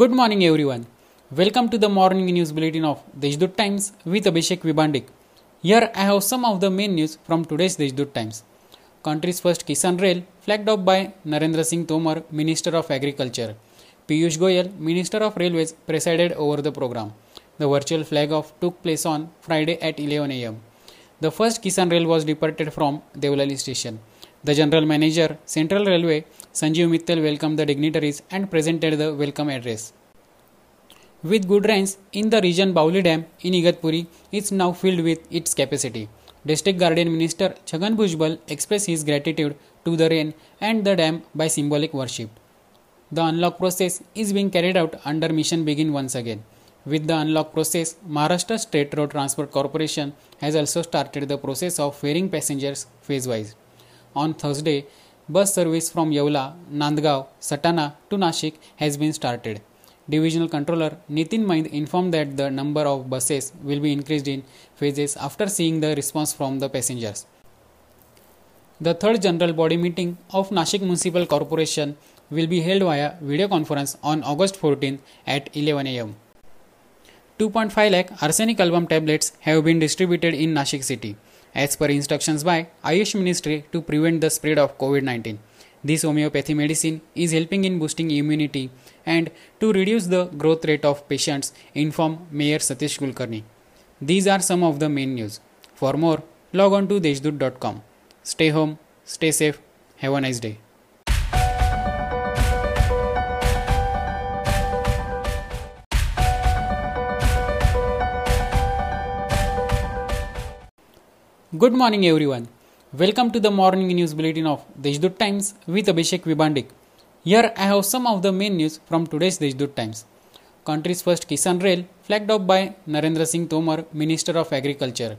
Good morning, everyone. Welcome to the morning news bulletin of Deshdoot Times with Abhishek Vibandik. Here I have some of the main news from today's Deshdoot Times. Country's first Kisan Rail flagged off by Narendra Singh Tomar, Minister of Agriculture. Piyush Goyal, Minister of Railways, presided over the program. The virtual flag off took place on Friday at 11 am. The first Kisan Rail was departed from Devlali station. The General Manager, Central Railway, Sanjeev Mittal welcomed the dignitaries and presented the welcome address. With good rains in the region, Bhavali Dam in Igatpuri is now filled with its capacity. District Guardian Minister Chhagan Bhujbal expressed his gratitude to the rain and the dam by symbolic worship. The unlock process is being carried out under Mission Begin once again. With the unlock process, Maharashtra State Road Transport Corporation has also started the process of ferrying passengers phase wise. On Thursday, bus service from Yeola, Nandgaon, Satana to Nashik has been started. Divisional Controller Nitin Maind informed that the number of buses will be increased in phases after seeing the response from the passengers. The third general body meeting of Nashik Municipal Corporation will be held via video conference on August 14 at 11 am. 2.5 lakh Arsenicum album tablets have been distributed in Nashik city as per instructions by Ayush Ministry to prevent the spread of COVID 19. This homeopathy medicine is helping in boosting immunity and to reduce the growth rate of patients, informed Mayor Satish Kulkarni. These are some of the main news. For more, log on to deshdoot.com. Stay home, stay safe, have a nice day. Good morning, everyone. Welcome to the morning news bulletin of Deshdoot Times with Abhishek Vibandik. Here I have some of the main news from today's Deshdoot Times. Country's first Kisan Rail flagged off by Narendra Singh Tomar, Minister of Agriculture.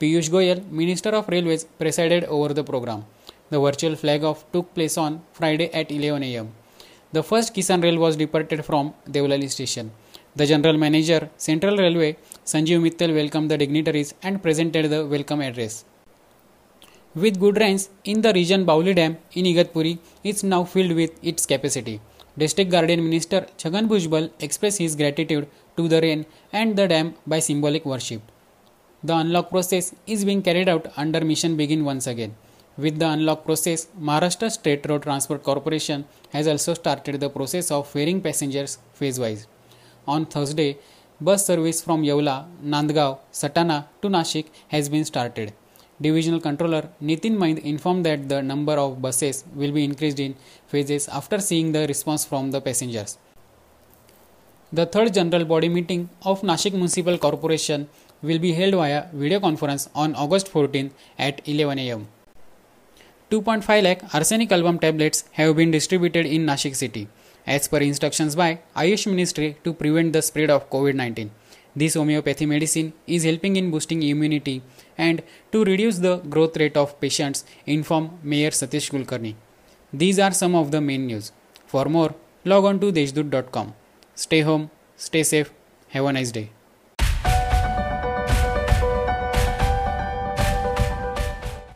Piyush Goyal, Minister of Railways, presided over the program. The virtual flag off took place on Friday at 11 am. The first Kisan Rail was departed from Devlali station. The General Manager, Central Railway, Sanjeev Mittal welcomed the dignitaries and presented the welcome address. With good rains in the region, Bhavali Dam in Igatpuri is now filled with its capacity. District Guardian Minister Chhagan Bhujbal expressed his gratitude to the rain and the dam by symbolic worship. The unlock process is being carried out under Mission Begin once again. With the unlock process, Maharashtra State Road Transport Corporation has also started the process of ferrying passengers phase wise. On Thursday, bus service from Yeola, Nandgaon, Satana to Nashik has been started. Divisional Controller Nitin Maind informed that the number of buses will be increased in phases after seeing the response from the passengers. The third general body meeting of Nashik Municipal Corporation will be held via video conference on August 14 at 11 am. 2.5 lakh Arsenicum album tablets have been distributed in Nashik city as per instructions by Ayush Ministry to prevent the spread of COVID 19. This homeopathy medicine is helping in boosting immunity and to reduce the growth rate of patients, informed Mayor Satish Kulkarni. These are some of the main news. For more, log on to deshdoot.com. Stay home, stay safe, have a nice day.